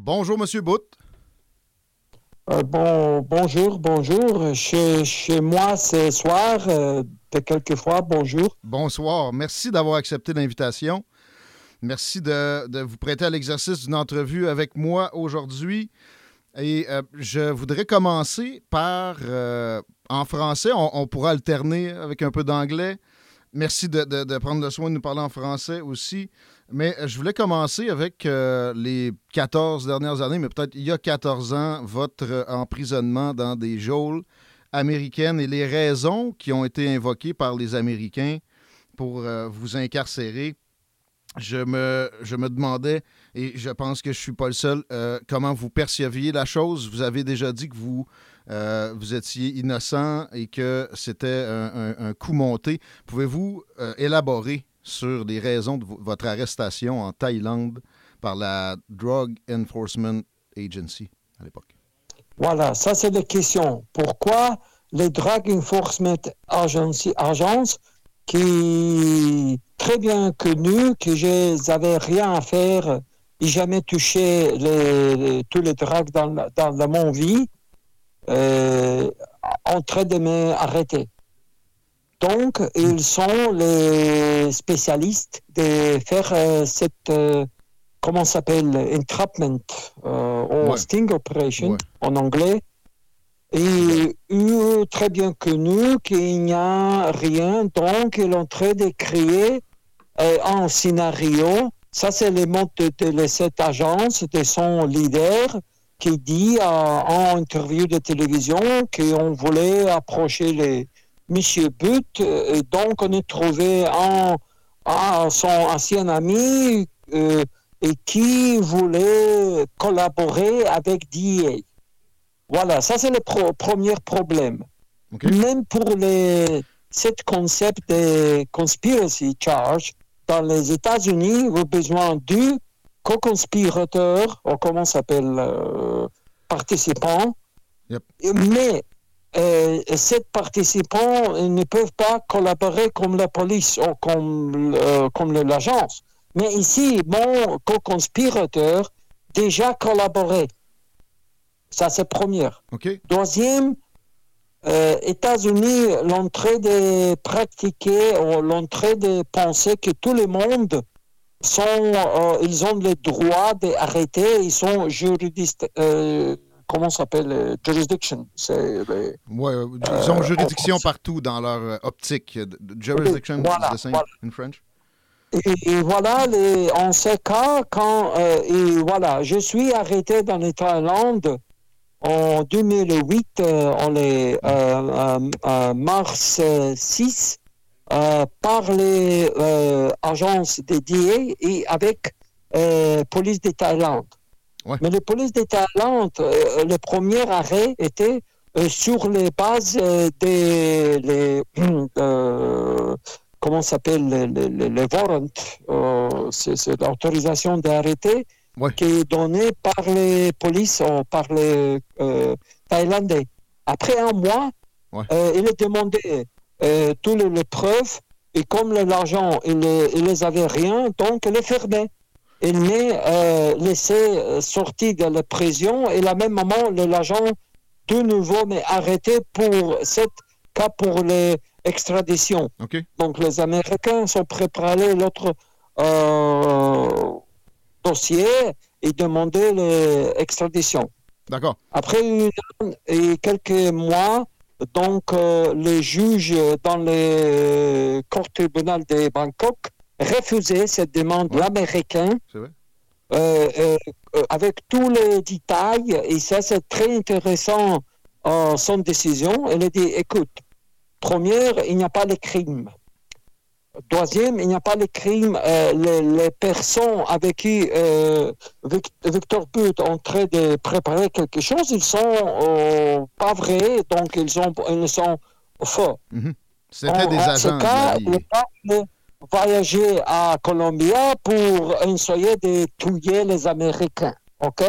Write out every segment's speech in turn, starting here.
Bonjour, Monsieur Bout. Euh, bon, bonjour, bonjour. Chez, chez moi, c'est soir. Euh, quelquefois, bonjour. Bonsoir. Merci d'avoir accepté l'invitation. Merci de, de vous prêter à l'exercice d'une entrevue avec moi aujourd'hui. Et euh, je voudrais commencer par, euh, en français, on, on pourra alterner avec un peu d'anglais. Merci de, de- de prendre le soin de nous parler en français aussi. Mais euh, je voulais commencer avec euh, les 14 dernières années, mais peut-être il y a 14 ans, votre euh, emprisonnement dans des geôles américaines et les raisons qui ont été invoquées par les Américains pour vous incarcérer. Je me, je me demandais, et je pense que je ne suis pas le seul, comment vous perceviez la chose. Vous avez déjà dit que vous, vous étiez innocent et que c'était un, coup monté. Pouvez-vous élaborer sur les raisons de vo- votre arrestation en Thaïlande par la Drug Enforcement Agency à l'époque? Voilà, ça c'est la question. Pourquoi les Drug Enforcement Agency, Agence, qui très bien connues, que je n'avais rien à faire et jamais touché tous les drogues dans, dans la- mon vie, euh, en train de m'arrêter. Donc, ils sont les spécialistes de faire euh, cette, euh, comment s'appelle, entrapment, euh, ou Ouais. sting operation Ouais. en anglais. Et eux, très bien connu qu'il n'y a rien, donc ils ont en train de créer un scénario. Ça, c'est le mot de, de cette agence, de son leader, qui dit en interview de télévision qu'on voulait approcher les Monsieur But. euh, Et donc, on a trouvé un, un- son ancien ami euh, et qui voulait collaborer avec DEA. Voilà, ça c'est le pro- premier problème. Même pour les, cet concept de conspiracy charge, dans les États-Unis, vous avez besoin du co-conspirateur, ou comment s'appelle, euh, participant. Yep. Mais euh, ces participants ne peuvent pas collaborer comme la police ou comme, euh, comme l'agence. Mais ici, mon co-conspirateur déjà collaboré. Ça, c'est première. Deuxième, euh, États-Unis, l'entrée de pratiquer ou l'entrée de penser que tout le monde sont, euh, ils ont le droit d'arrêter, ils sont juridistes, euh, comment ça s'appelle, euh, jurisdiction? C'est les- Ouais, euh, ils ont juridiction partout dans leur euh, optique. Jurisdiction Voilà, the same voilà. in French? Et, et voilà, les, en ce cas, quand, euh, et voilà, je suis arrêté dans les Thaïlande en 2008, euh, en les, euh, euh, euh, mars euh, 6, euh, par les euh, agences dédiées et avec euh, police de Thaïlande. Ouais. Mais les polices de Thaïlande, euh, le premier arrêt était euh, sur les bases euh, des les, euh, comment s'appelle les, les, les- warrants, c'est l'autorisation d'arrêter Ouais. qui est donnée par les polices ou par les Thaïlandais. Après un mois, Ouais. il a demandé toutes les, les preuves et comme l'argent, il ne les avait rien, donc il les fermait. Il m'a euh, laissé euh, sortir de la prison et à la même moment, l'agent de nouveau m'a arrêté pour cette cas pour l'extradition. OK? Donc les Américains sont préparés l'autre euh, dossier et demander l'extradition. D'accord. Après une, et quelques mois, donc euh, les juges dans le court tribunal de Bangkok refusaient cette demande Ouais. vrai. euh, euh, euh, avec tous les détails. Et ça, c'est très intéressant en son décision. Elle a dit, écoute, première, il n'y a pas de crime. Deuxième, il n'y a pas de crime. Euh, les, les personnes avec qui euh, Vic- Victor But est en train de préparer quelque chose, ils sont euh, pas vrais, donc ils, ont, ils sont faux. C'était En- des ce agents. cas, voyager à Colombia pour essayer de tuer les Américains. OK?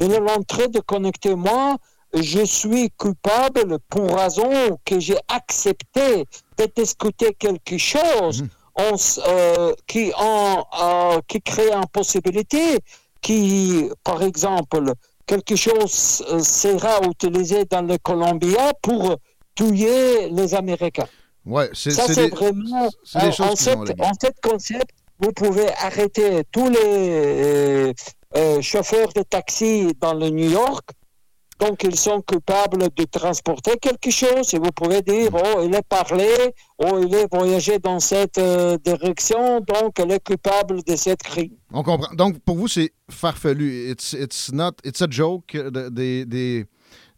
Il est en train de connecter moi. Je suis coupable pour raison que j'ai accepté de discuter quelque chose Mhm. en euh, qui, en, euh, qui crée une possibilité qui, par exemple, quelque chose euh, sera utilisé dans le Colombia pour tuer les Américains. Ouais, c'est des, vraiment. des en- choses en, cette, en cet concept, vous pouvez arrêter tous les euh, euh, chauffeurs de taxi dans le New York. Donc, ils sont capables de transporter quelque chose et vous pouvez dire, Mm. oh, il est parlé, oh, il est voyagé dans cette euh, direction, donc il est coupable de cette crime. On comprend. Donc, pour vous, c'est farfelu. It's, it's not, it's a joke. They, they,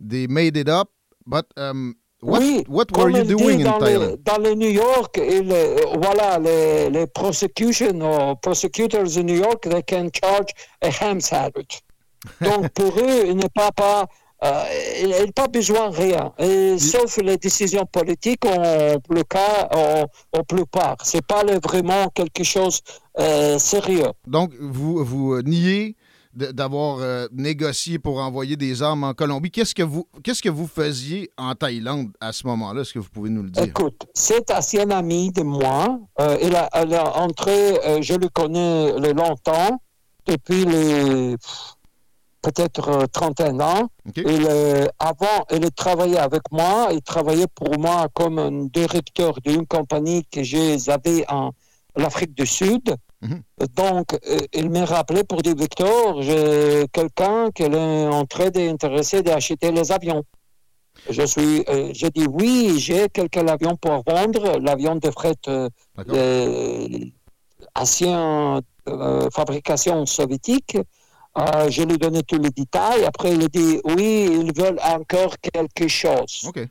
they made it up. But um, what, oui, what were comme you doing in dans Thailand? Le, dans le New York, il, euh, voilà, les, les prosecution or prosecutors in New York, they can charge a ham sandwich. Donc pour eux, il n'est pas, pas euh, il n'a pas besoin de rien, Et sauf les décisions politiques en le cas, en, en plupart. C'est pas le- vraiment quelque chose euh, sérieux. Donc, vous, vous euh, niez d'avoir euh, négocié pour envoyer des armes en Colombie. Qu'est-ce que vous, qu'est-ce que vous faisiez en Thaïlande à ce moment-là? Est-ce que vous pouvez nous le dire? Écoute, c'est ancien ami de moi. Euh, il, a, a entré, euh, je le connais le longtemps, depuis les peut-être euh, 31 ans. OK. Il, euh, avant, il a travaillé avec moi. Il travaillait pour moi comme un directeur d'une compagnie que j'avais en l'Afrique du Sud. Mhm. Donc, euh, il m'a rappelé pour dire Victor, j'ai quelqu'un qui est en train d'intéresser d'acheter les avions. Je suis, euh, j'ai dit oui, j'ai quelques avions pour vendre, l'avion de fret euh, ancien fabrication soviétique. Je lui ai donné tous les détails. Après, il a dit oui, ils veulent encore quelque chose. OK.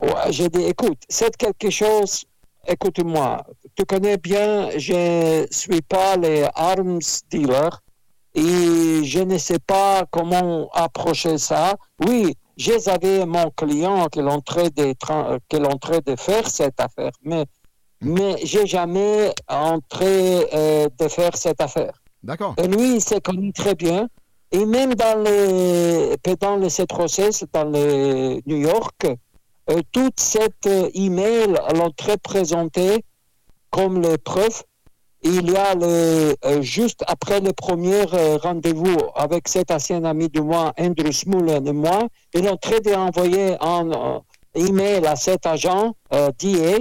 Ouais, j'ai dit, écoute, c'est quelque chose, écoute-moi, tu connais bien, je ne suis pas les arms dealers et je ne sais pas comment approcher ça. Oui, j'avais mon client qui est en train de, train de faire cette affaire, mais, mais j'ai jamais entré euh, de faire cette affaire. D'accord. Et lui, il s'est connu très bien. Et même dans les, pendant le, ce process dans le New York, euh, toute cette euh, email l'ont très présenté comme les preuves. Il y a euh, juste après le premier euh, rendez-vous avec cet ancien ami de moi, Andrew Smullen et moi, ils ont très bien envoyé un euh, email à cet agent DA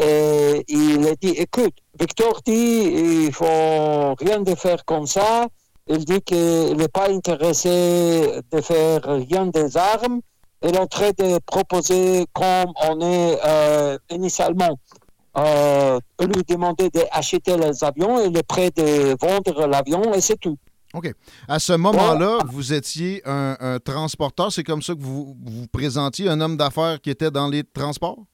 et il a dit, écoute, Victor dit, il faut rien de faire comme ça. Il dit qu'il n'est pas intéressé de faire rien des armes. Il est en train de proposer, comme on est initialement, euh, lui demander d'acheter les avions. Il est prêt de vendre l'avion et c'est tout. OK. À ce moment-là, vous étiez un, un transporteur. C'est comme ça que vous vous présentiez, un homme d'affaires qui était dans les transports?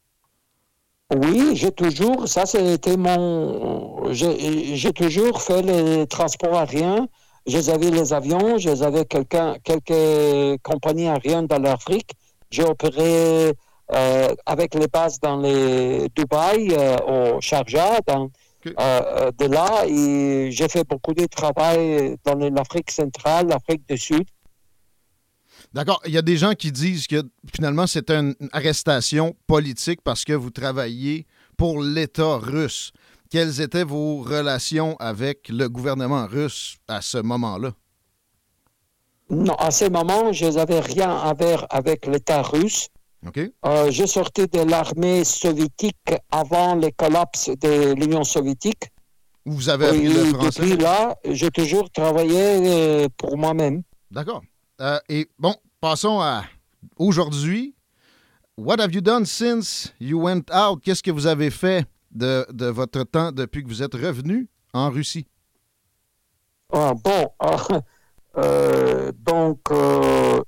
Oui, j'ai toujours, ça c'était mon, j'ai toujours fait les transports aériens. J'avais les avions, j'avais quelqu'un, quelques compagnies aériennes dans l'Afrique. J'ai opéré avec les bases dans les Dubaï, euh, au Sharjah, dans, euh, de là, j'ai fait beaucoup de travail dans l'Afrique centrale, l'Afrique du Sud. D'accord. Il y a des gens qui disent que finalement, c'est une arrestation politique parce que vous travailliez pour l'État russe. Quelles étaient vos relations avec le gouvernement russe à ce moment-là? Non, à ce moment, je n'avais rien à voir avec l'État russe. OK? Euh, je sortais de l'armée soviétique avant le collapse de l'Union soviétique. Ou vous avez appris le français? Depuis là, j'ai toujours travaillé euh, pour moi-même. D'accord. Euh, et bon, passons à aujourd'hui. What have you done since you went out? Qu'est-ce que vous avez fait de, de, votre temps depuis que vous êtes revenu en Russie? Ah, bon, euh, donc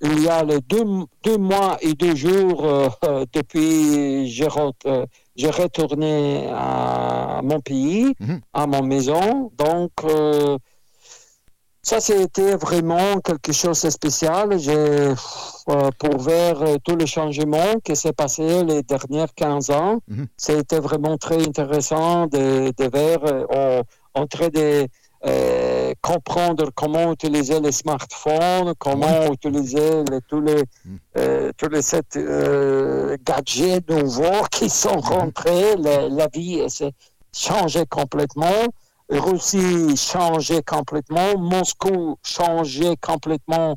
il y a les deux, deux, mois et deux jours depuis je rentre j'ai retourné à mon pays, mhm. à mon maison. Donc, euh, ça, c'était vraiment quelque chose de spécial. J'ai, euh, pour voir tous les changements qui s'est passé les dernières 15 ans, mhm. c'était vraiment très intéressant de, de voir euh, entrer des euh, comprendre comment utiliser les smartphones, comment utiliser tous les, mm. euh, tous les euh, gadgets nouveaux qui sont mm-hmm. rentrés. La, vie s'est changée complètement. Russie changé complètement. Moscou changé complètement.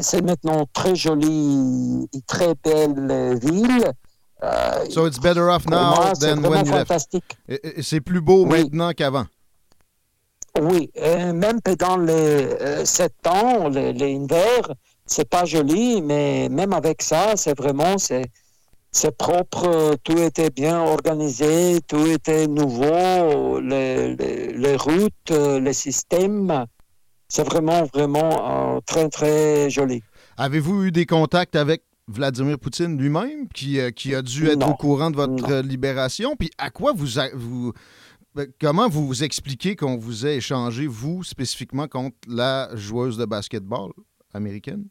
c'est maintenant très jolie et très belle ville. so it's better off now than when you fantastique. C'est plus beau maintenant qu'avant. Oui, même pendant les euh, sept ans, les, les hivers, c'est pas joli, mais même avec ça, c'est vraiment c'est propre, tout était bien organisé, tout était nouveau, les, les, routes, les systèmes, c'est vraiment vraiment euh, très très joli. Avez-vous eu des contacts avec Vladimir Poutine lui-même, qui, euh, qui a dû être au courant de votre libération? Puis à quoi vous, vous comment vous vous expliquez qu'on vous ait échangé, vous, spécifiquement, contre la joueuse de basketball américaine?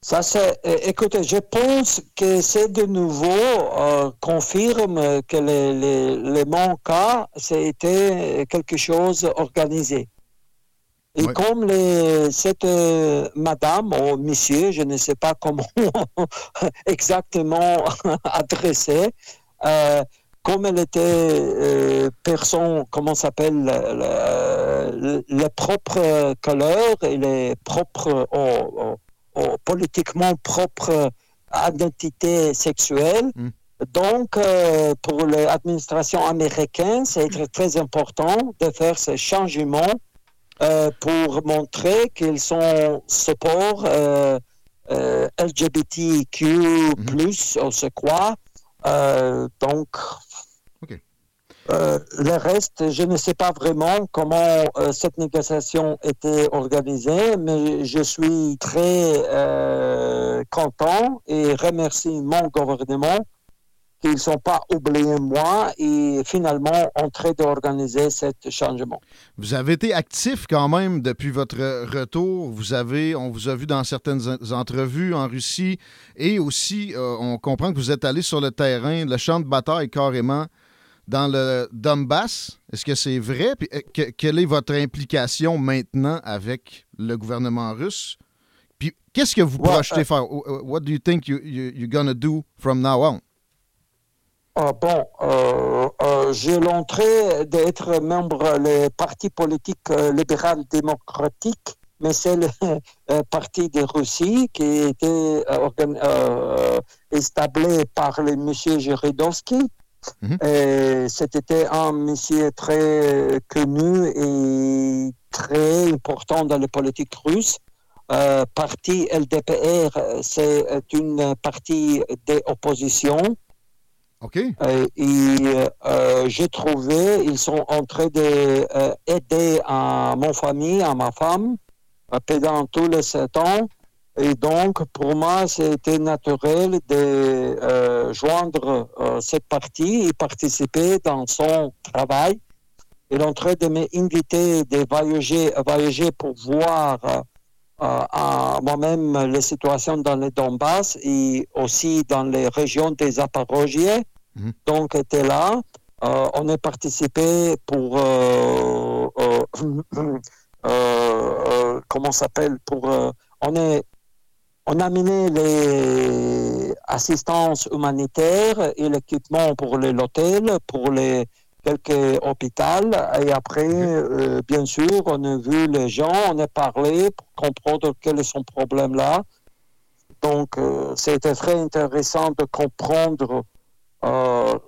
Ça, c'est. Euh, écoutez, je pense que c'est de nouveau euh, confirme que les, les, les mon cas, c'était quelque chose organisé. Et comme les, cette euh, madame ou monsieur, je ne sais pas comment exactement adresser, comme elle était euh, personne, comment s'appelle, les propres couleurs et les propres, politiquement propres identités sexuelles. Hmm. Donc, euh, pour l'administration américaine, c'est très important de faire ce changement euh, pour montrer qu'ils sont support euh, LGBTQ+, hmm. on se croit. donc, euh, le reste, je ne sais pas vraiment comment euh, cette négociation était organisée, mais je suis très euh, content et remercie mon gouvernement qu'ils ne sont pas oubliés moi et finalement en train d'organiser ce changement. Vous avez été actif quand même depuis votre retour. Vous avez, on vous a vu dans certaines entrevues en Russie et aussi on comprend que vous êtes allé sur le terrain, le champ de bataille carrément dans le Donbass? Est-ce que c'est vrai? Puis, euh, quelle est votre implication maintenant avec le gouvernement russe? Puis qu'est-ce que vous projetez euh, faire? What do you think you, you, you're gonna do from now on? Ah, bon, euh, j'ai l'entrée d'être membre du parti politique libéral démocratique, mais c'est le parti de Russie qui a été établi par le monsieur Mhm. C'était un monsieur très connu et très important dans la politique russe. Euh, parti LDPR, c'est une partie d'opposition. OK. Euh, et euh, j'ai trouvé, ils sont en train d'aider à mon famille, à ma femme, pendant tous les sept ans. Et donc, pour moi, c'était naturel de euh, joindre euh, cette partie et participer dans son travail. Il est en train de m'inviter de voyager, voyager pour voir euh, moi-même les situations dans les Donbass et aussi dans les régions des Apparogiers. Mhm. Donc, était là. on a participé pour comment s'appelle? Pour on est on a amené les assistances humanitaires et l'équipement pour l'hôtel, pour les quelques hôpitaux. Et après, euh, bien sûr, on a vu les gens, on a parlé pour comprendre quel est son problème là. Donc, euh, c'était très intéressant de comprendre euh,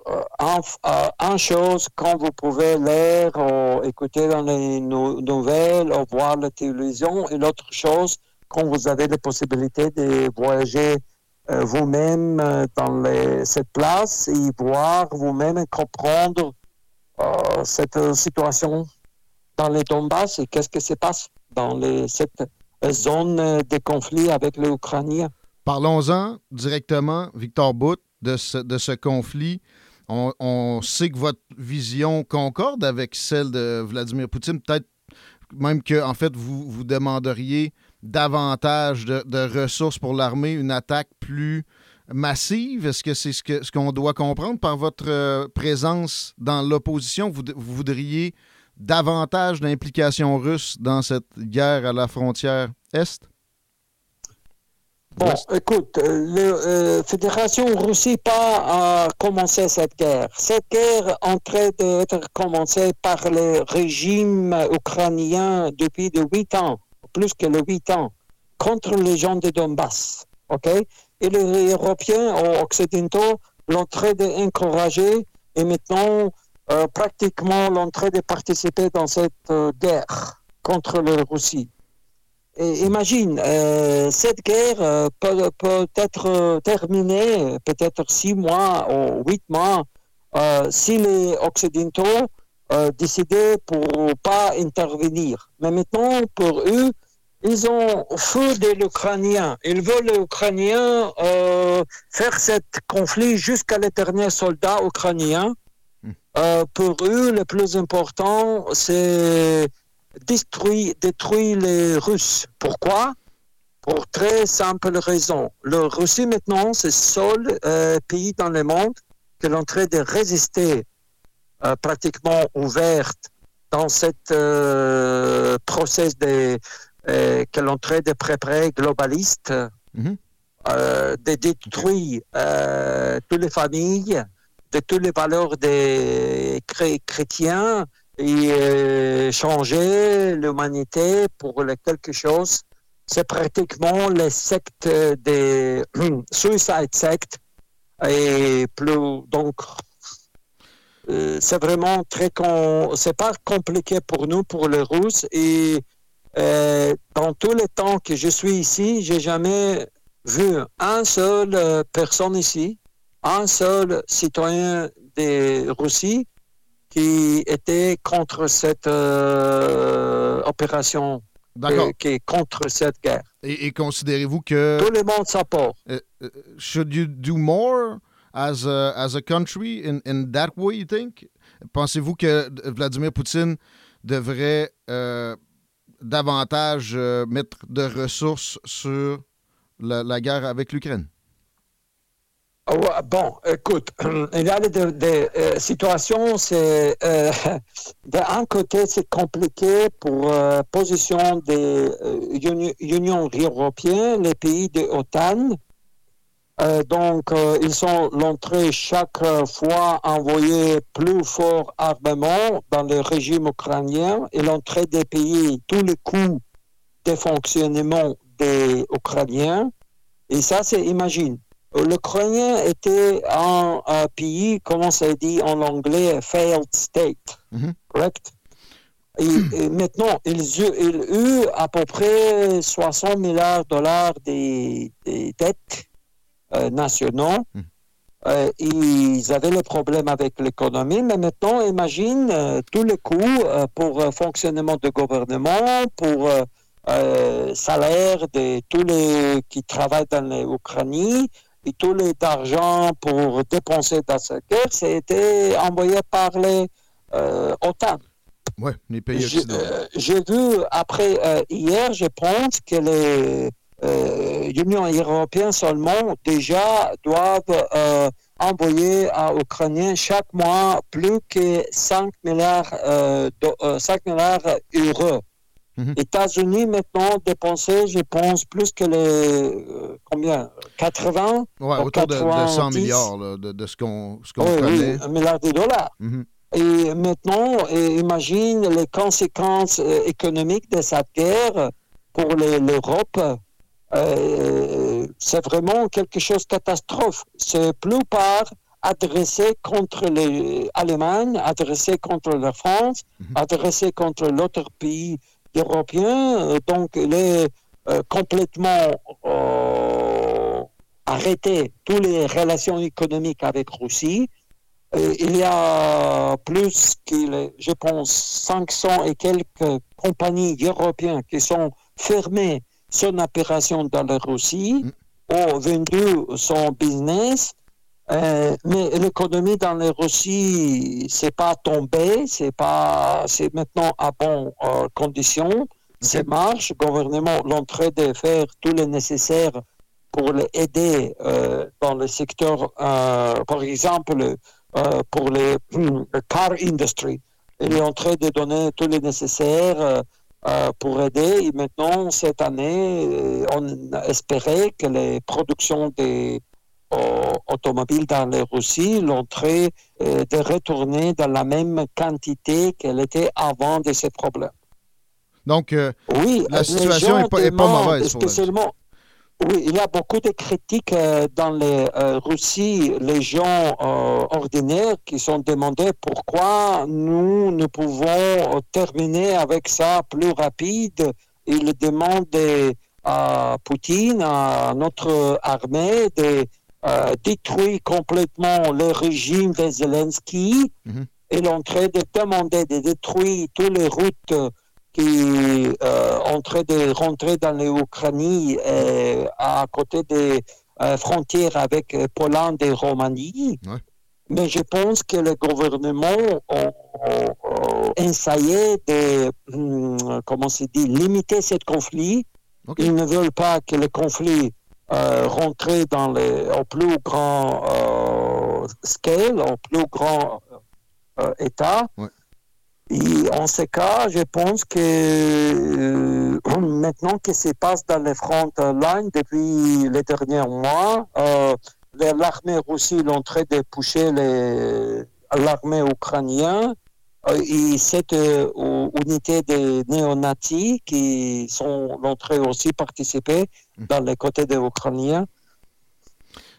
un, chose, quand vous pouvez lire ou écouter dans les nouvelles ou voir la télévision, et l'autre chose, quand vous avez la possibilité de voyager vous-même dans les, cette place et voir vous-même et comprendre cette situation dans les Donbass et qu'est-ce qui se passe dans cette zone de conflit avec les Ukrainiens. Parlons-en directement, Victor Bout, de ce, de ce conflit. On, sait que votre vision concorde avec celle de Vladimir Poutine. Peut-être même que, en fait, vous, vous demanderiez davantage de, ressources pour l'armée, une attaque plus massive? Est-ce que c'est ce qu'on doit comprendre par votre euh, présence dans l'opposition? Vous, voudriez davantage d'implication russe dans cette guerre à la frontière Est? Bon, écoute, euh, la euh, Fédération Russie pas à commencer cette guerre. Cette guerre en train d'être commencée par le régime ukrainien depuis de 8 ans, plus que le 8 ans, contre les gens de Donbass. OK? Et les Européens occidentaux l'ont très encouragé et maintenant euh, pratiquement l'entrée de participer dans cette euh, guerre contre la Russie. Et imagine, euh, cette guerre peut, peut, être terminée peut-être six mois ou huit mois si les Occidentaux décidaient pour pas intervenir. Mais maintenant, pour eux, ils ont feu de l'Ukrainien. Ils veulent les Ukrainiens faire ce conflit jusqu'à l'éternel soldat ukrainien euh, pour eux, le plus important, c'est détruire, détruire les Russes. Pourquoi? Pour très simple raison. La Russie, maintenant, c'est le seul euh, pays dans le monde qui est en train de résister euh, pratiquement ouverte dans cette process de, est en train de préparer globaliste, mhm. de détruire toutes les familles, de toutes les valeurs des chrétiens et euh, changer l'humanité pour quelque chose. C'est pratiquement les sectes des suicide sectes et plus donc euh, c'est vraiment très con, c'est pas compliqué pour nous pour les Russes et euh, dans tous les temps que je suis ici, j'ai jamais vu un seul personne ici un seul citoyen de Russie qui était contre cette euh, opération, euh, qui est contre cette guerre. Et, considérez-vous que... Tout le monde s'apporte. Uh, should you do more as a, as a country in, in that way, you think? Pensez-vous que Vladimir Poutine devrait davantage mettre de ressources sur la guerre avec l'Ukraine? Ah bon, écoute, il y a des, euh, situations, c'est euh, d'un côté c'est compliqué pour euh, position des Union européenne, les pays de l'OTAN. Donc, ils sont l'entrée chaque fois envoyer plus fort armement dans le régime ukrainien et l'entrée des pays, tous les coûts de fonctionnement des Ukrainiens. Et ça, c'est, imagine, l'Ukrainien était un, pays, comment ça dit en anglais, failed state, mhm. correct? Et, maintenant, ils, ont eu à peu près 60 milliards de dollars des, dettes euh, nationaux. Mhm. Euh, ils avaient le problème avec l'économie, mais maintenant, imagine euh, tous les coûts pour fonctionnement de gouvernement, pour salaire de tous les qui travaillent dans l'Ukraine, et tout l'argent pour dépenser dans cette guerre, c'était envoyé par les euh, OTAN. Oui, les pays occidentaux. Euh, j'ai vu après euh, hier, je pense que les Union européenne seulement déjà doivent envoyer à Ukrainiens chaque mois plus que 5 milliards, de, 5 milliards d'euros Mhm. États-Unis, maintenant, dépenser, je pense, plus que les. Euh, combien? 80 Oui, autour de, 100 milliards de, ce qu'on qu connaît. Oui, un milliard de dollars. Mhm. Et maintenant, imagine les conséquences euh, économiques de cette guerre pour l'Europe. Euh, c'est vraiment quelque chose de catastrophe. C'est plus par adressé contre l'Allemagne, adressé contre la France, Mhm. adressé contre l'autre pays européen. Donc, il est euh, complètement euh, arrêté toutes les relations économiques avec Russie. Il y a plus que, je pense, 500 et quelques compagnies européennes qui sont fermées son opération dans la Russie, ont vendu son business. Euh, mais l'économie dans la Russie, c'est pas tombé, c'est pas, c'est maintenant à bonne euh, condition, c'est marche. Le gouvernement l'entrain de faire tout le nécessaire pour l'aider euh, dans le secteur, euh, par exemple, euh, pour les le car industry. Il est en train de donner tout le nécessaire euh, pour aider. Et maintenant, cette année, euh, on espérait que les productions des euh, automobiles dans la Russie, l'entrée euh, de retourner dans la même quantité qu'elle était avant de ces problèmes. Donc, Oui, La situation gens est pas- pas mauvaise pour elle. Spécialement, oui, il y a beaucoup de critiques euh, dans les euh, Russie, les gens euh, ordinaires qui sont demandés pourquoi nous ne pouvons euh, terminer avec ça plus rapide. Ils demandent des- à Poutine, à notre armée, de euh, détruire complètement le régime de Zelensky. Il est en train de demander de détruire toutes les routes qui euh, en train de rentrer dans l'Ukraine euh, à côté des euh, frontières avec euh, Pologne et Roumanie. Ouais. Mais je pense que le gouvernement a, essayé de, hum, comment se dit, limiter ce conflit. Ils ne veulent pas que le conflit rentre dans le, au plus grand scale, au plus grand état. Ouais. Et en ce cas, je pense que euh, maintenant que se passe dans les front lines depuis les derniers mois, euh, l'armée russe est en train de pousser l'armée ukrainienne euh, et cette euh, unité de néo-nazis qui sont en train aussi participer dans les côtés des Ukrainiens.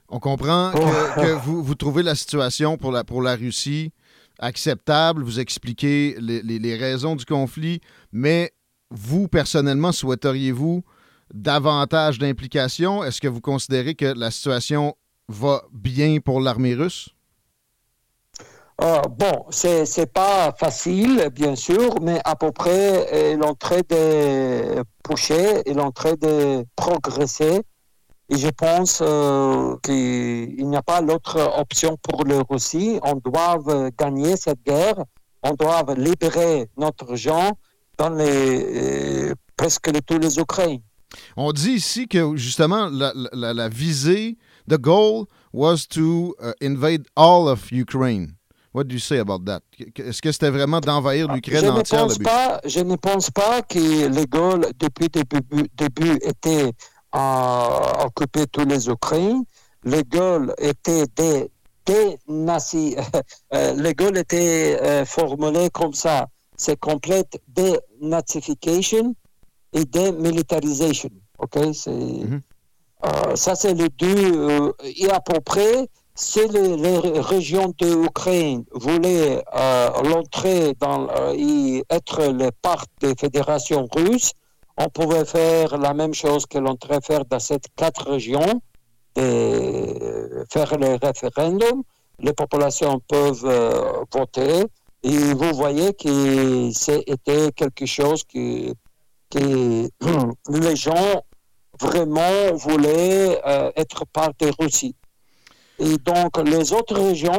on comprend que, Oh. que vous, vous trouvez la situation pour la, pour la Russie acceptable, vous expliquez les, raisons du conflit, mais vous, personnellement, souhaiteriez-vous davantage d'implication? Est-ce que vous considérez que la situation va bien pour l'armée russe? Euh, bon, c'est c'est pas facile, bien sûr, mais à peu près, euh, train de pousser, en train de progresser. Et je pense euh, qu'il n'y a pas l'autre option pour le Russie. On doit euh, gagner cette guerre. On doit libérer notre gens dans les, euh, presque de tous les Ukrainiens. On dit ici que justement la, la- la visée, the goal was to uh, invade all of Ukraine. What do you say about that? Est-ce que c'était vraiment d'envahir l'Ukraine je ne entière le pense but? pas, je ne pense pas que les Gaules depuis le début, début étaient à occuper tous les Ukraines. Les Gaules étaient des, des nazis. Euh, les Gaules étaient euh, formulés comme ça. C'est complète dénazification et démilitarisation. Ok, c'est euh, ça c'est les deux. et à peu près, si les, les régions de l'Ukraine voulaient euh, l'entrer dans euh, et être le part des fédérations russes, on pouvait faire la même chose que l'on devrait faire dans ces quatre régions, de faire le référendum. Les populations peuvent euh, voter. Et vous voyez que c'était quelque chose que, les gens vraiment voulaient euh, être part de Russie. Et donc, les autres régions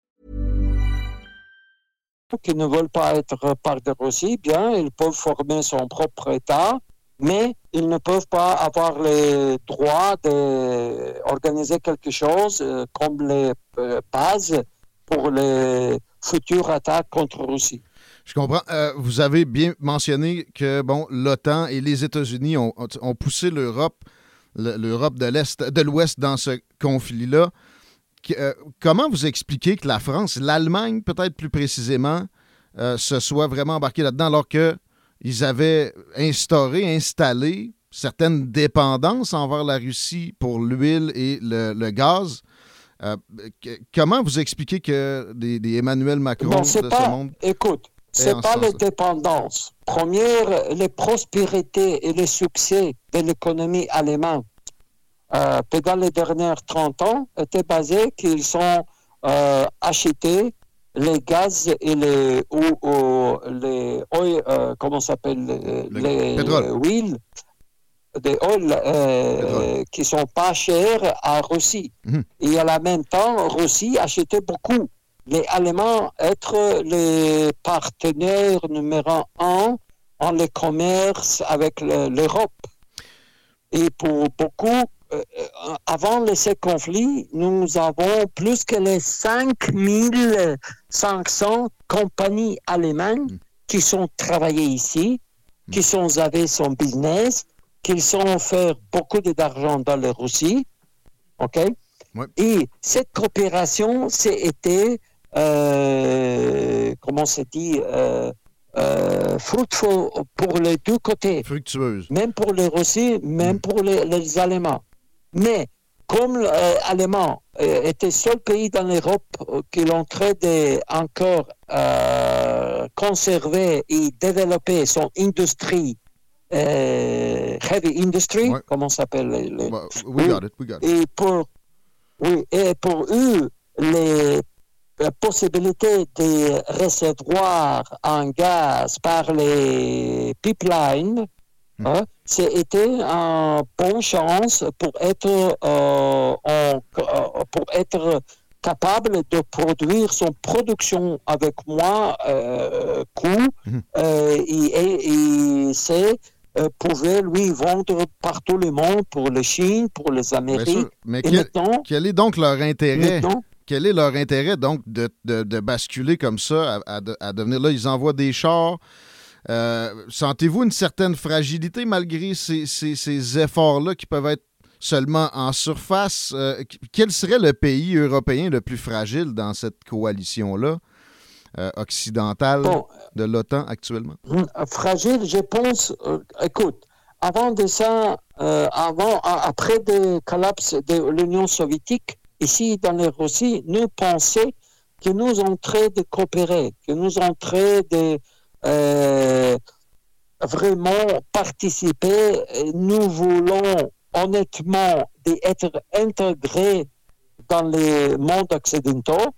Qui ne veulent pas être part de Russie, bien, ils peuvent former son propre État, mais ils ne peuvent pas avoir le droit d'organiser quelque chose euh, comme les euh, bases pour les futures attaques contre Russie. Je comprends. Euh, vous avez bien mentionné que bon, l'OTAN et les États-Unis ont, ont poussé l'Europe, le- l'Europe de l'Est, de l'Ouest dans ce conflit-là. Euh, comment vous expliquez que la France, l'Allemagne peut-être plus précisément, euh, se soit vraiment embarquée là-dedans alors qu'ils avaient instauré, installé certaines dépendances envers la Russie pour l'huile et le, le gaz? Euh, que- comment vous expliquez que des, des Emmanuel Macron de c'est ce pas, monde écoute, c'est en pas ce les dépendances. Première, les prospérités et les succès de l'économie allemande euh, pendant les derniers 30 ans étaient basés qu'ils ont euh, acheté les gaz et les, ou, ou les oil, euh, comment s'appelle, les, Le les huiles, des oils euh, qui sont pas chers à Russie. Mhm. Et à la même temps, Russie achetait beaucoup. Les Allemands être les partenaires numéro un en le commerce avec le- l'Europe. Et pour beaucoup, euh, euh, avant le- ce conflit, nous avons plus que les 5500 compagnies allemandes qui sont travaillées ici, qui sont avec son business, qui sont fait beaucoup d'argent dans la Russie. OK? Ouais. Et cette coopération, c'était, euh, comment se dit, euh, euh, fruitful pour les deux côtés fructueuse? même pour les Russes, même Mm. pour les, les Allemands. Mais comme l'Allemand était seul pays dans l'Europe euh, qui l'ont de encore euh, conserver et développer son industrie, euh, heavy industry, Ouais. comment s'appelle les- Well, we got it, we got it. et pour, oui, et pour eux, les la possibilité de recevoir un gaz par les pipelines. Hein, c'était une bonne chance pour être, euh, en- euh, pour être capable de produire son production avec moins euh, coût Mhm. euh, et, et, c'est euh, pouvait lui vendre partout le monde pour la Chine, pour les Amériques. Mais quel, est donc leur intérêt? Quel est leur intérêt donc de, de- de basculer comme ça à, à devenir là? Ils envoient des chars. Euh, Sentez-vous une certaine fragilité malgré ces, ces- ces efforts-là qui peuvent être seulement en surface? Euh, quel serait le pays européen le plus fragile dans cette coalition-là euh, occidentale bon, de l'OTAN actuellement? Fragile, je pense. écoute, avant de ça, avant, après le collapse de l'Union soviétique, ici dans la Russie, nous pensions que nous en train de coopérer, que nous en train de euh, vraiment participer. Nous voulons honnêtement d'être intégrés dans les mondes occidentaux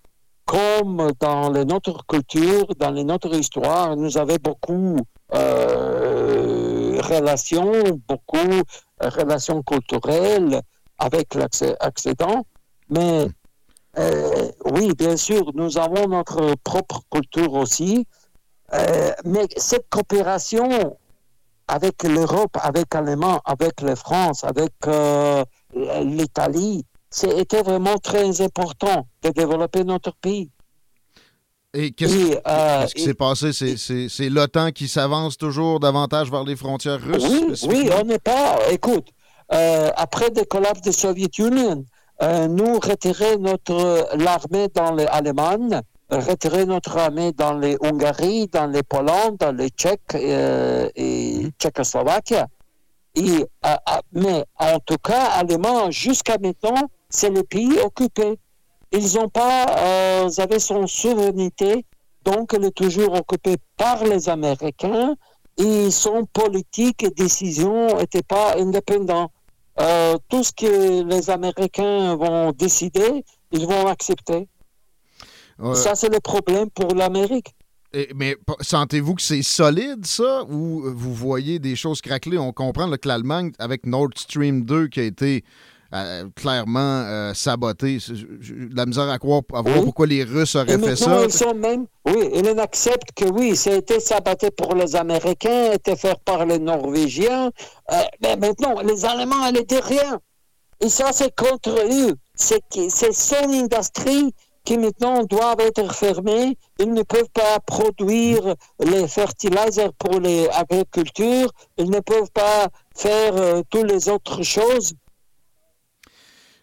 comme dans les notre culture, dans les notre histoire, nous avons beaucoup euh, relations, beaucoup euh, relations culturelles avec l'Occident. Mais euh, oui, bien sûr, nous avons notre propre culture aussi. Euh, mais cette coopération avec l'Europe, avec l'Allemagne, avec la France, avec euh, l'Italie, c'était vraiment très important de développer notre pays. Et qu'est-ce Et, euh, qui et- s'est passé? C'est- l'OTAN qui s'avance toujours davantage vers les frontières russes? Oui, on n'est pas. Écoute, euh, après le collapse de la Soviet Union, euh, nous retirer notre l'armée dans les Allemands, retirer notre armée dans les Hongrie, dans les Pologne, dans les Tchèques euh, et Tchécoslovaquie. Et, euh, euh, mais en tout cas, Allemand, jusqu'à maintenant, c'est le pays occupé. Ils n'ont pas, euh, ils avaient son souveraineté, donc elle est toujours occupée par les Américains et son politique et décision n'étaient pas indépendants. Euh, tout ce que les Américains vont décider, ils vont accepter. Ça, c'est le problème pour l'Amérique. Et- mais sentez-vous que c'est solide, ça, ou vous voyez des choses craqueler? On comprend là, que l'Allemagne, avec Nord Stream 2, qui a été euh, clairement euh, saboté, la misère à, croire, à voir Oui. pourquoi les Russes auraient fait ça. ils sont même, oui, ils acceptent que oui, ça a été saboté pour les Américains, a été fait par les Norvégiens. Euh, mais maintenant, les Allemands, ils n'étaient rien. Et ça, c'est contre eux. C'est son industrie qui maintenant doivent être fermées. Ils ne peuvent pas produire les fertilisers pour les agricultures. Ils ne peuvent pas faire euh, toutes les autres choses.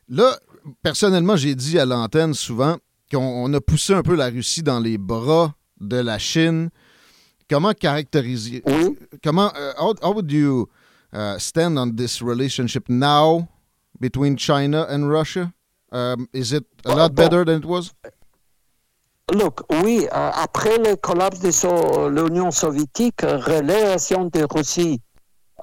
Là, personnellement, j'ai dit à l'antenne souvent qu'on on a poussé un peu la Russie dans les bras de la Chine. Comment caractériser Oui. comment uh, how, how would you uh, stand on this relationship now between China and Russia? Um, is it a lot better than it was? Look, oui, euh, après le collapse de so- l'Union soviétique, euh, relation de Russie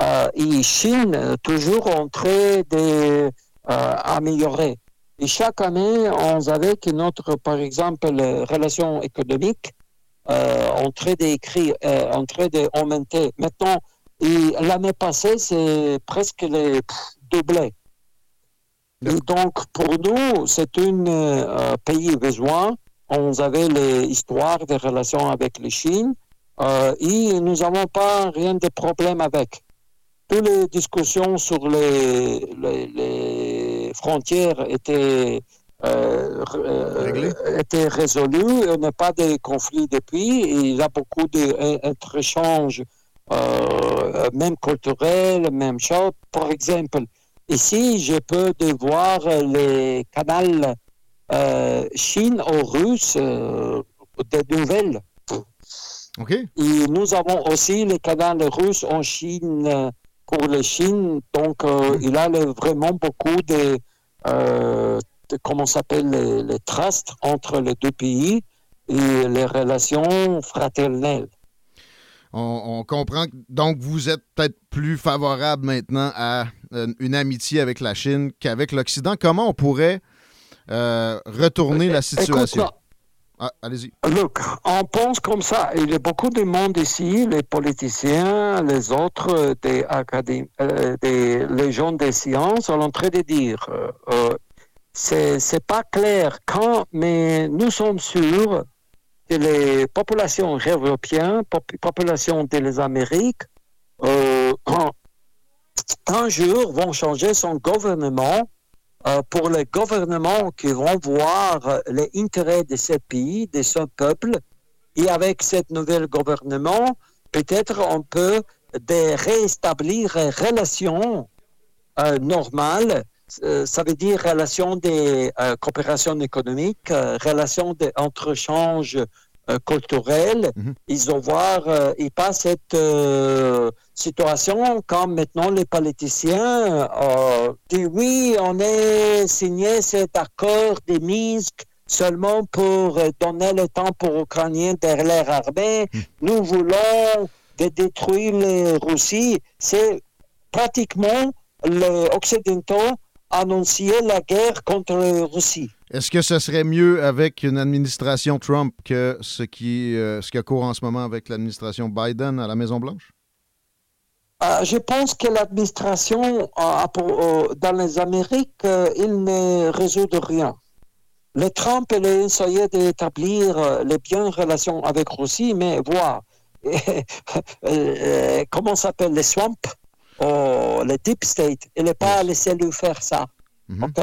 euh, et Chine euh, toujours en train de euh. Et chaque année, on avait que notre, par exemple, relation économique euh, en train d'écrire, en train d'augmenter. Maintenant, l'année passée, c'est presque les pff, doublé. Et donc, pour nous, c'est un euh, pays besoin. On avait les histoires des relations avec les Chine euh, et nous n'avons pas rien de problème avec. Toutes les discussions sur les, les, les frontières étaient, euh, euh, étaient résolues. Il n'y a pas de conflit depuis. Et il y a beaucoup d'échanges, euh, même culturels, même chose. Par exemple, ici, je peux de voir les canaux euh, Chine aux Russes euh, des nouvelles. OK. Et nous avons aussi les canaux russes en Chine euh, pour les Chines. Donc, euh, il y a vraiment beaucoup de, euh, de- comment s'appelle, les, les trusts entre les deux pays et les relations fraternelles. On, on comprend. que- Donc, vous êtes peut-être plus favorable maintenant à euh, une amitié avec la Chine qu'avec l'Occident. Comment on pourrait euh, retourner la situation? Écoute, Ah, allez-y. Look, on pense comme ça. Il y a beaucoup de monde ici, les politiciens, les autres, euh, des académies, euh, des, les gens des sciences, sont en train de dire, euh, euh, c'est c'est pas clair quand, mais nous sommes sûrs que les populations européennes, pop- populations des Amériques, euh, un jour vont changer son gouvernement euh, pour les gouvernements qui vont voir les intérêts de ce pays, de ce peuple. Et avec ce nouvel gouvernement, peut-être on peut de réétablir les relations euh, normales. Euh, ça veut dire relations de coopération économique, relations d'entrechange euh, culturel. Mhm. Ils vont voir, euh, et pas cette euh, situation quand maintenant les politiciens euh, disent oui, on a signé cet accord de Minsk seulement pour euh, donner le temps pour Ukrainiens de leur armée. Nous voulons de détruire les Russie. C'est pratiquement les Occidentaux annoncer la guerre contre la Russie. Est-ce que ce serait mieux avec une administration Trump que ce qui, euh, ce qui a cours en ce moment avec l'administration Biden à la Maison-Blanche? Euh, je pense que l'administration euh, euh, dans les Amériques, il ne résout rien. Le Trump, il a essayé d'établir les bonnes relations avec Russie, mais voir comment s'appelle les swamps, oh, les deep state, il n'est pas laissé lui faire ça. OK?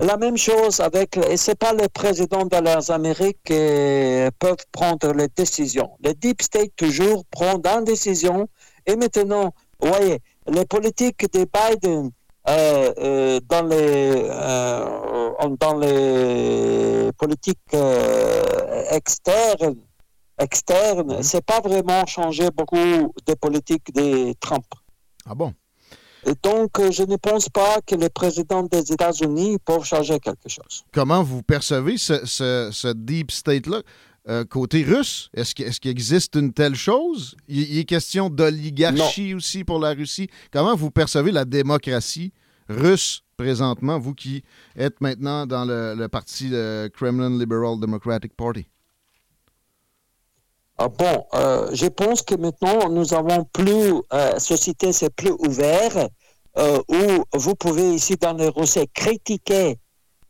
La même chose avec, et c'est pas le président de les Amériques qui peuvent prendre les décisions. Le deep state toujours prend une décision. Et maintenant, vous voyez, les politiques de Biden euh, euh, dans les euh, dans les politiques externes externes, c'est pas vraiment changé beaucoup des politiques de Trump. Ah bon? Et donc, euh, je ne pense pas que les présidents des États-Unis peuvent changer quelque chose. Comment vous percevez ce, ce- ce deep state-là? euh, côté russe? Est-ce qu'il est existe une telle chose? Il, il est question d'oligarchie aussi pour la Russie. Comment vous percevez la démocratie russe présentement, vous qui êtes maintenant dans le, le parti le Kremlin Liberal Democratic Party? Ah bon, euh, je pense que maintenant nous avons plus, euh, société c'est plus ouvert, euh, où vous pouvez ici dans les Russie critiquer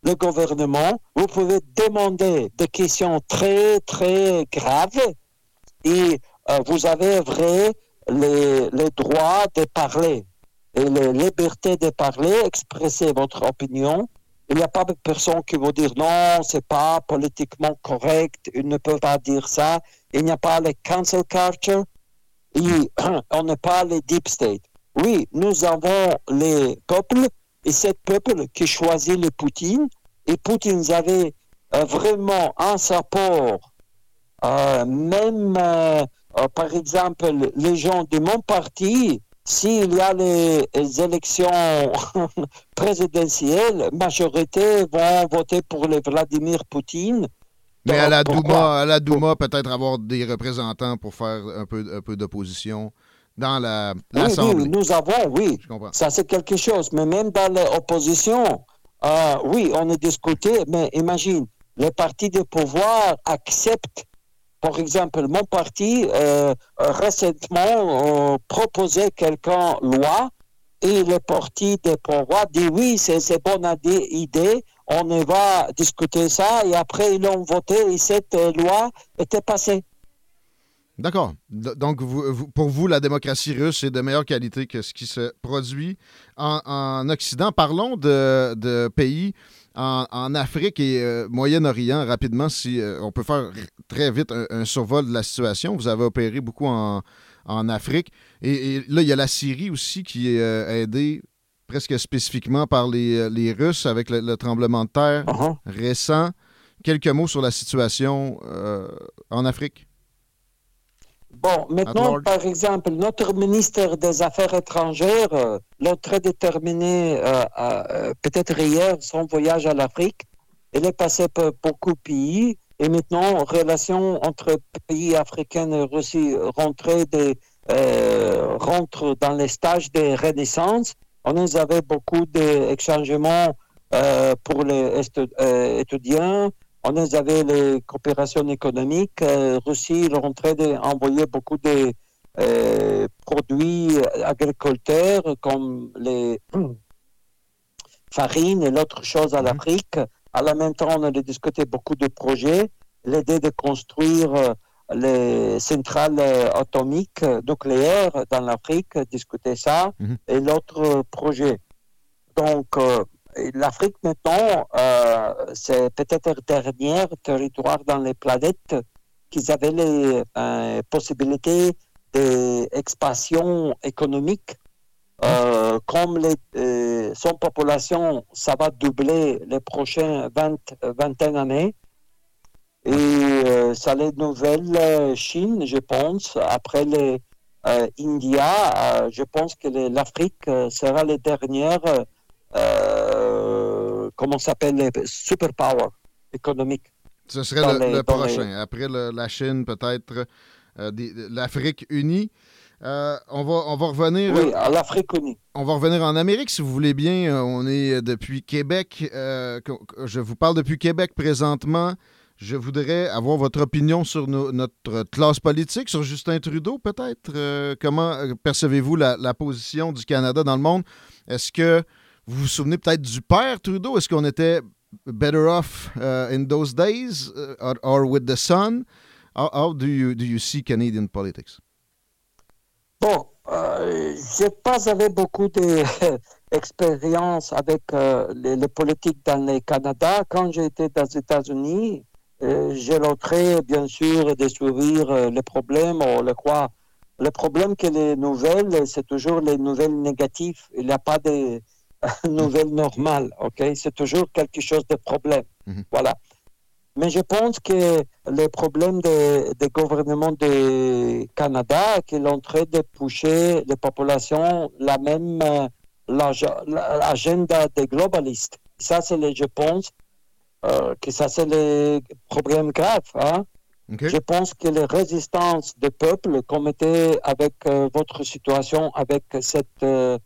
le gouvernement, vous pouvez demander des questions très très graves et euh, vous avez vrai les, les droits de parler et la liberté de parler, expresser votre opinion. Il n'y a pas de personne qui va dire non, c'est pas politiquement correct, il ne peut pas dire ça. Il n'y a pas le cancel culture et on n'a pas le deep state. Oui, nous avons les peuples et ce peuple qui choisit le Poutine et Poutine avait euh, vraiment un support, euh, même euh, euh, par exemple les gens de mon parti, s'il y a les, les élections présidentielles, majorité vont voter pour le Vladimir Poutine. Mais à la Pourquoi? Douma, à la Douma peut-être avoir des représentants pour faire un peu, un peu d'opposition dans la- Oui, oui, l'Assemblée. nous avons, oui. Je comprends. Ça, c'est quelque chose. Mais même dans l'opposition, euh, oui, on a discuté, mais imagine, le parti de pouvoir accepte, par exemple, mon parti euh, récemment proposait quelqu'un loi et le parti de pouvoir dit oui, c'est bonne idée, on va discuter ça et après ils ont voté et cette euh, loi était passée. D'accord. Donc, vous- pour vous, la démocratie russe est de meilleure qualité que ce qui se produit en, en Occident. Parlons de pays en, en Afrique et euh, Moyen-Orient rapidement, si euh, on peut faire très vite un, un survol de la situation. Vous avez opéré beaucoup en, en Afrique. Et, et là, il y a la Syrie aussi qui est euh, aidée presque spécifiquement par les, euh, les Russes avec le, le tremblement de terre Uh-huh. récent. Quelques mots sur la situation en Afrique. Bon, maintenant, par exemple, notre ministre des Affaires étrangères euh, l'a très déterminé, euh, euh, peut-être hier, son voyage à l'Afrique. Il est passé par beaucoup de pays et maintenant, relations entre pays africains et Russie rentrent, des, euh, rentrent dans les stages de renaissance. On nous avait beaucoup d'échangements euh, pour les étu- étudiants. On avait les coopérations économiques. Euh, Russie rentrait d'envoyer beaucoup de euh, produits agriculteurs comme les farines et l'autre chose à l'Afrique. À la même temps, on a discuté beaucoup de projets. L'idée de construire euh, les centrales euh, atomiques nucléaires dans l'Afrique, discuter ça, Mhm. et l'autre projet. Donc, euh, l'Afrique maintenant, euh, c'est peut-être le dernier territoire dans les planètes qui avaient les euh, possibilités d'expansion économique. Euh, comme son population, ça va doubler les prochaines 20, euh, vingtaine d'années. Et ça les nouvelles euh, Chine, je pense, après les India, je pense que l'Afrique sera les dernières, euh, comment s'appelle, les superpower économiques. Ce serait le, les- le dans prochain. Après le- la Chine, peut-être euh, l'Afrique unie. Euh, on, va, on va revenir. Oui, à l'Afrique unie. On va revenir en Amérique, si vous voulez bien. Euh, On est depuis Québec. Euh, je vous parle depuis Québec présentement. Je voudrais avoir votre opinion sur notre classe politique, sur Justin Trudeau, peut-être. Comment percevez-vous la, la position du Canada dans le monde? Est-ce que vous vous souvenez peut-être du père Trudeau? Est-ce qu'on était better off uh, in those days uh, or, or with the son? How, how do, you, do you see Canadian politics? Bon, euh, j'ai pas avait beaucoup d'expérience avec euh, les, politiques dans le Canada. Quand j'étais aux États-Unis, euh, j'ai l'entrée, bien sûr, de suivre euh, les problèmes ou le quoi. Le problème que les nouvelles, c'est toujours les nouvelles négatives. Il n'y a pas de nouvelles normales, ok? C'est toujours quelque chose de problème. Mhm. Voilà. Mais je pense que le problème des gouvernements du Canada, qu'ils ont train de pousser les populations la même euh, l'ag- l'agenda des globalistes. Ça, c'est, le- je pense, euh, que ça, c'est le problème grave. Hein? Je pense que les résistances des peuples, comme était avec euh, votre situation, avec cette euh,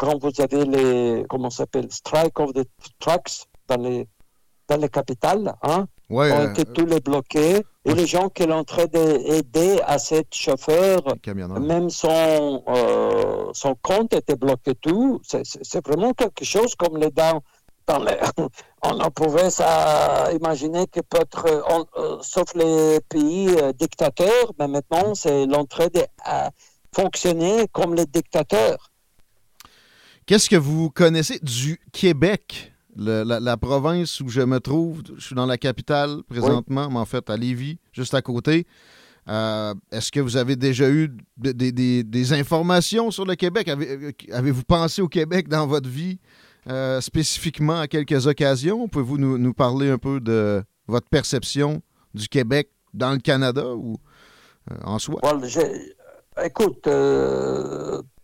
quand vous avez les comment s'appelle strike of the trucks dans les dans les capitales, hein, Ouais, ont euh, été tous les bloqués et les gens qui l'ont train d'aider à cet chauffeur, même son euh, son compte était bloqué tout. C'est- vraiment quelque chose comme les dans dans les, on en pouvait ça imaginer que peut-être euh, euh, sauf les pays euh, dictateurs, mais maintenant c'est l'entrée de fonctionner comme les dictateurs. Qu'est-ce que vous connaissez du Québec, la, province où je me trouve? Je suis dans la capitale présentement, mais en fait à Lévis, juste à côté. Euh, Est-ce que vous avez déjà eu de- des- informations sur le Québec? Euh, Avez-vous pensé au Québec dans votre vie euh, spécifiquement à quelques occasions? Pouvez-vous nous, parler un peu de votre perception du Québec dans le Canada ou en soi? Écoute,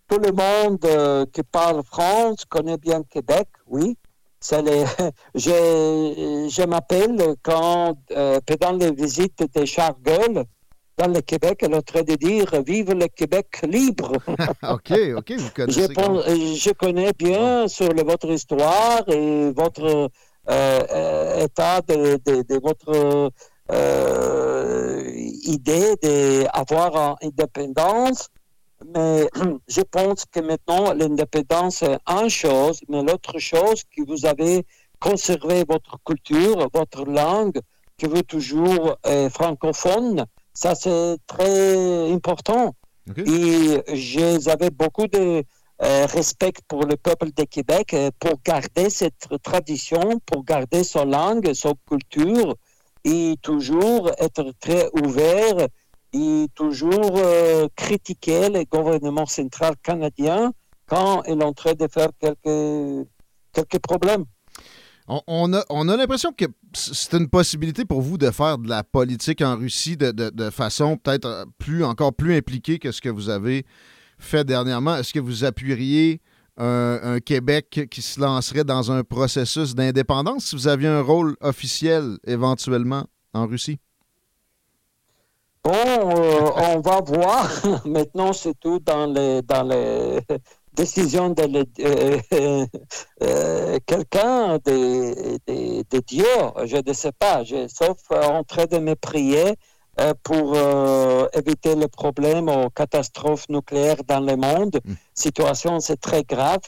tout le monde euh, qui parle France connaît bien Québec, oui. Les, je, je m'appelle quand, euh, pendant les visites de Charles dans le Québec, elle est en train de dire Vive le Québec libre. OK, OK, vous Je, connaissez. pense- je connais bien sur le- votre histoire et votre euh, euh, état de, de- de votre euh, idée d'avoir une indépendance. Mais je pense que maintenant, l'indépendance est une chose, mais l'autre chose, que vous avez conservé votre culture, votre langue, que vous toujours euh, francophone, ça c'est très important. Et j'avais beaucoup de euh, respect pour le peuple de Québec euh, pour garder cette tradition, pour garder son langue, son culture et toujours être très ouvert et toujours euh, critiquer le gouvernement central canadien quand il est en train de faire quelques, quelques problèmes. On, a, on a l'impression que c'est une possibilité pour vous de faire de la politique en Russie de, de- façon peut-être euh, plus, encore plus impliquée que ce que vous avez fait dernièrement. Est-ce que vous appuieriez un Québec qui se lancerait dans un processus d'indépendance si vous aviez un rôle officiel éventuellement en Russie? Bon, euh, on va voir. Maintenant, c'est tout dans les, dans les décisions de euh, euh, quelqu'un, de, de, de Dieu. Je ne sais pas. Je, sauf en train de me prier pour éviter les problèmes aux catastrophes nucléaires dans le monde. Mm. Situation, c'est très grave.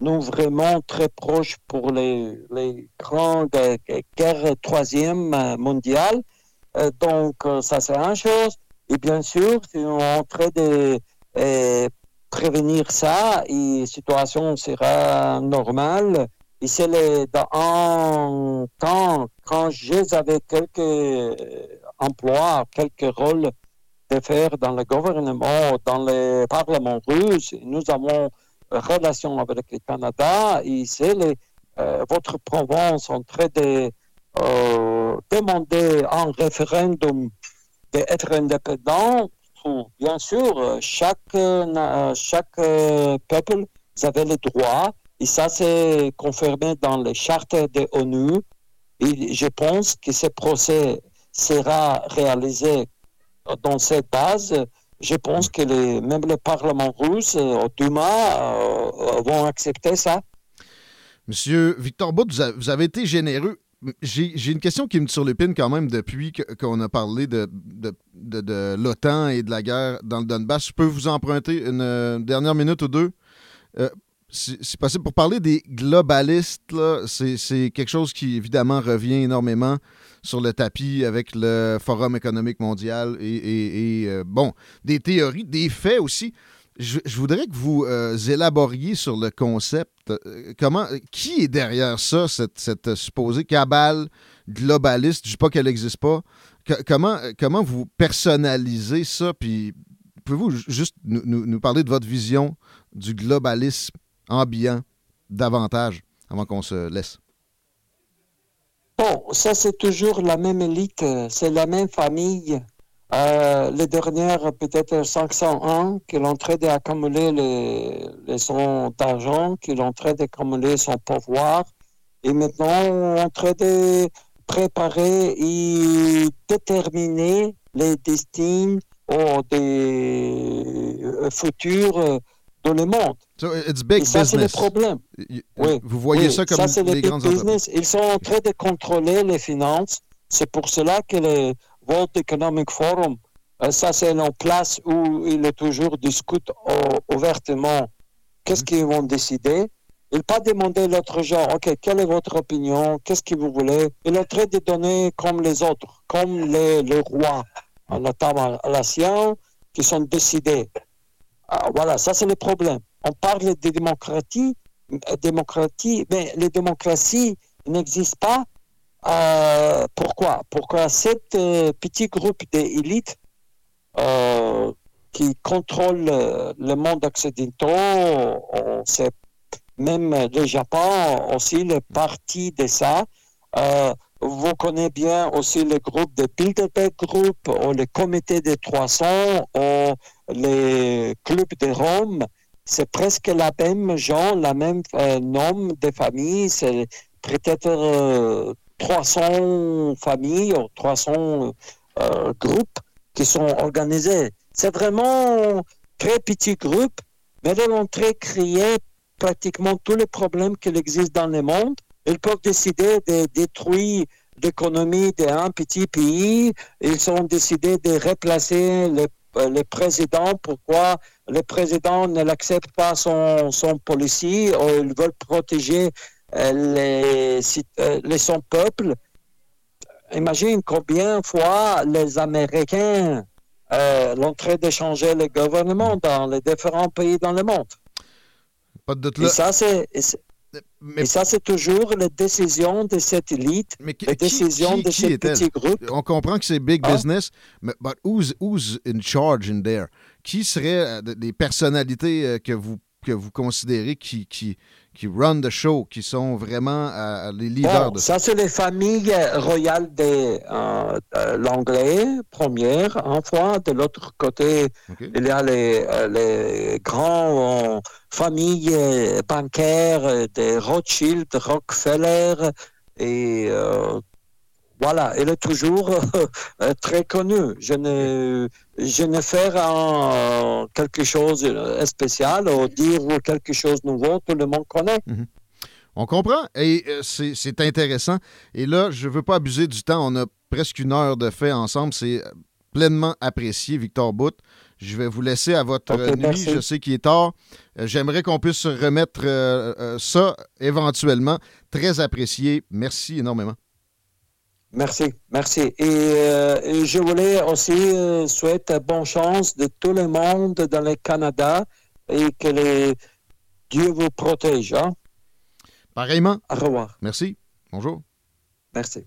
Nous vraiment très proches pour les, les grandes guerres troisième mondiale. Euh, donc, euh, ça, c'est une chose. Et bien sûr, si on est en train de euh, prévenir ça, la situation sera normale. Et c'est le- temps, quand j'avais quelques emplois, quelques rôles de faire dans le gouvernement, dans le Parlement russe, nous avons relation avec le Canada, et c'est votre province en train de euh, demander un référendum d'être indépendant. Bien sûr, chaque, euh, chaque euh, peuple avez le droit, et ça c'est confirmé dans les chartes de l'ONU. Et je pense que ce procès sera réalisé dans cette base. Je pense que même le Parlement russe, au Duma, vont accepter ça. Monsieur Victor Bout, vous avez été généreux. J'ai une question qui me surlupine quand même depuis qu'on a parlé de, de, de- l'OTAN et de la guerre dans le Donbass. Je peux vous emprunter une euh, dernière minute ou deux? Euh, c'est possible. Pour parler des globalistes, c'est quelque chose qui, évidemment, revient énormément sur le tapis avec le Forum économique mondial et, et- et, euh, bon, des théories, des faits aussi. Je, voudrais que vous euh, élaboriez sur le concept. euh, comment, qui est derrière ça, cette, supposée cabale globaliste? Je ne dis pas qu'elle n'existe pas. Comment, comment vous personnalisez ça? Puis pouvez-vous ju- juste nous, parler de votre vision du globalisme ambiant davantage avant qu'on se laisse? Bon, ça c'est toujours la même élite, euh, c'est la même famille. Euh, les dernières, peut-être 500 ans, qui l'ont train d'accumuler les, les sons d'argent, qui l'ont train d'accumuler son pouvoir, et maintenant on train de préparer et déterminer les destins des euh, futurs euh, dans le monde. So it's big Et ça, c'est le problème. Y- Oui. Vous voyez Oui, ça comme c'est le les big grandes business. Ils sont en train de contrôler les finances. C'est pour cela que le World Economic Forum, euh, ça c'est en place où ils toujours discutent ouvertement qu'est-ce Mhm. qu'ils vont décider? Ils pas demander l'autre genre, OK, quelle est votre opinion, qu'est-ce que vous voulez? Ils sont en train de donner comme les autres, comme les, les rois, notamment la science, qui sont décidés. Ah, voilà, ça c'est le problème. On parle de démocratie, euh, démocratie, mais les démocraties n'existent pas. Euh, pourquoi? Pourquoi cet euh, petit groupe d'élites euh, qui contrôle euh, le monde occidental, on sait même le Japon aussi le parti de ça. Euh, vous connaissez bien aussi le groupe de Bilderberg Group, ou le comité des 300, ou les clubs de Rome. C'est presque la même gens, la même nom de famille. C'est peut-être 300 familles ou 300 euh, groupes qui sont organisés. C'est vraiment très petit groupe, mais ils ont très créé pratiquement tous les problèmes qui existent dans le monde. Ils peuvent décider de détruire l'économie d'un petit pays. Ils ont décidé de replacer le, euh, le président. Pourquoi le président ne l'accepte pas son, son policier ou ils veulent protéger les, cit- euh, les- son peuple. Imagine combien de fois les Américains euh, l'ont traité de changer le gouvernement dans les différents pays dans le monde. Pas de doute Et là. ça, c'est Mais, et ça, c'est toujours la décision de cette élite, mais qui, la qui- décision qui- de qui ce est-elle? petit groupe. On comprend que c'est big Ah. business, mais but who's, who's in charge in there? Qui seraient euh, de- des personnalités euh, que vous, que vous considérez qui, qui, qui run the show, qui sont vraiment euh, les leaders Bon, de ça? ça, c'est les familles royales de euh, euh, l'anglais, première, en fois. De l'autre côté, OK? il y a les, euh, les grands euh, familles bancaires euh, de Rothschild, Rockefeller et voilà, elle est toujours euh, très connue. Je ne, je ne fais rien, quelque chose de spécial ou dire quelque chose de nouveau, tout le monde connaît. On comprend et euh, c'est intéressant. Et là, je ne veux pas abuser du temps. On a presque une heure de fait ensemble. C'est euh, pleinement apprécié, Victor Bout. Je vais vous laisser à votre euh, nuit. merci. Je sais qu'il est tard. Euh, J'aimerais qu'on puisse se remettre euh, euh, ça éventuellement. Très apprécié. Merci énormément. Merci, merci. Et, euh, et je voulais aussi euh, souhaiter bonne chance de tout le monde dans le Canada et que les... Dieu vous protège. hein. Pareillement. Au revoir. Merci. Bonjour. Merci.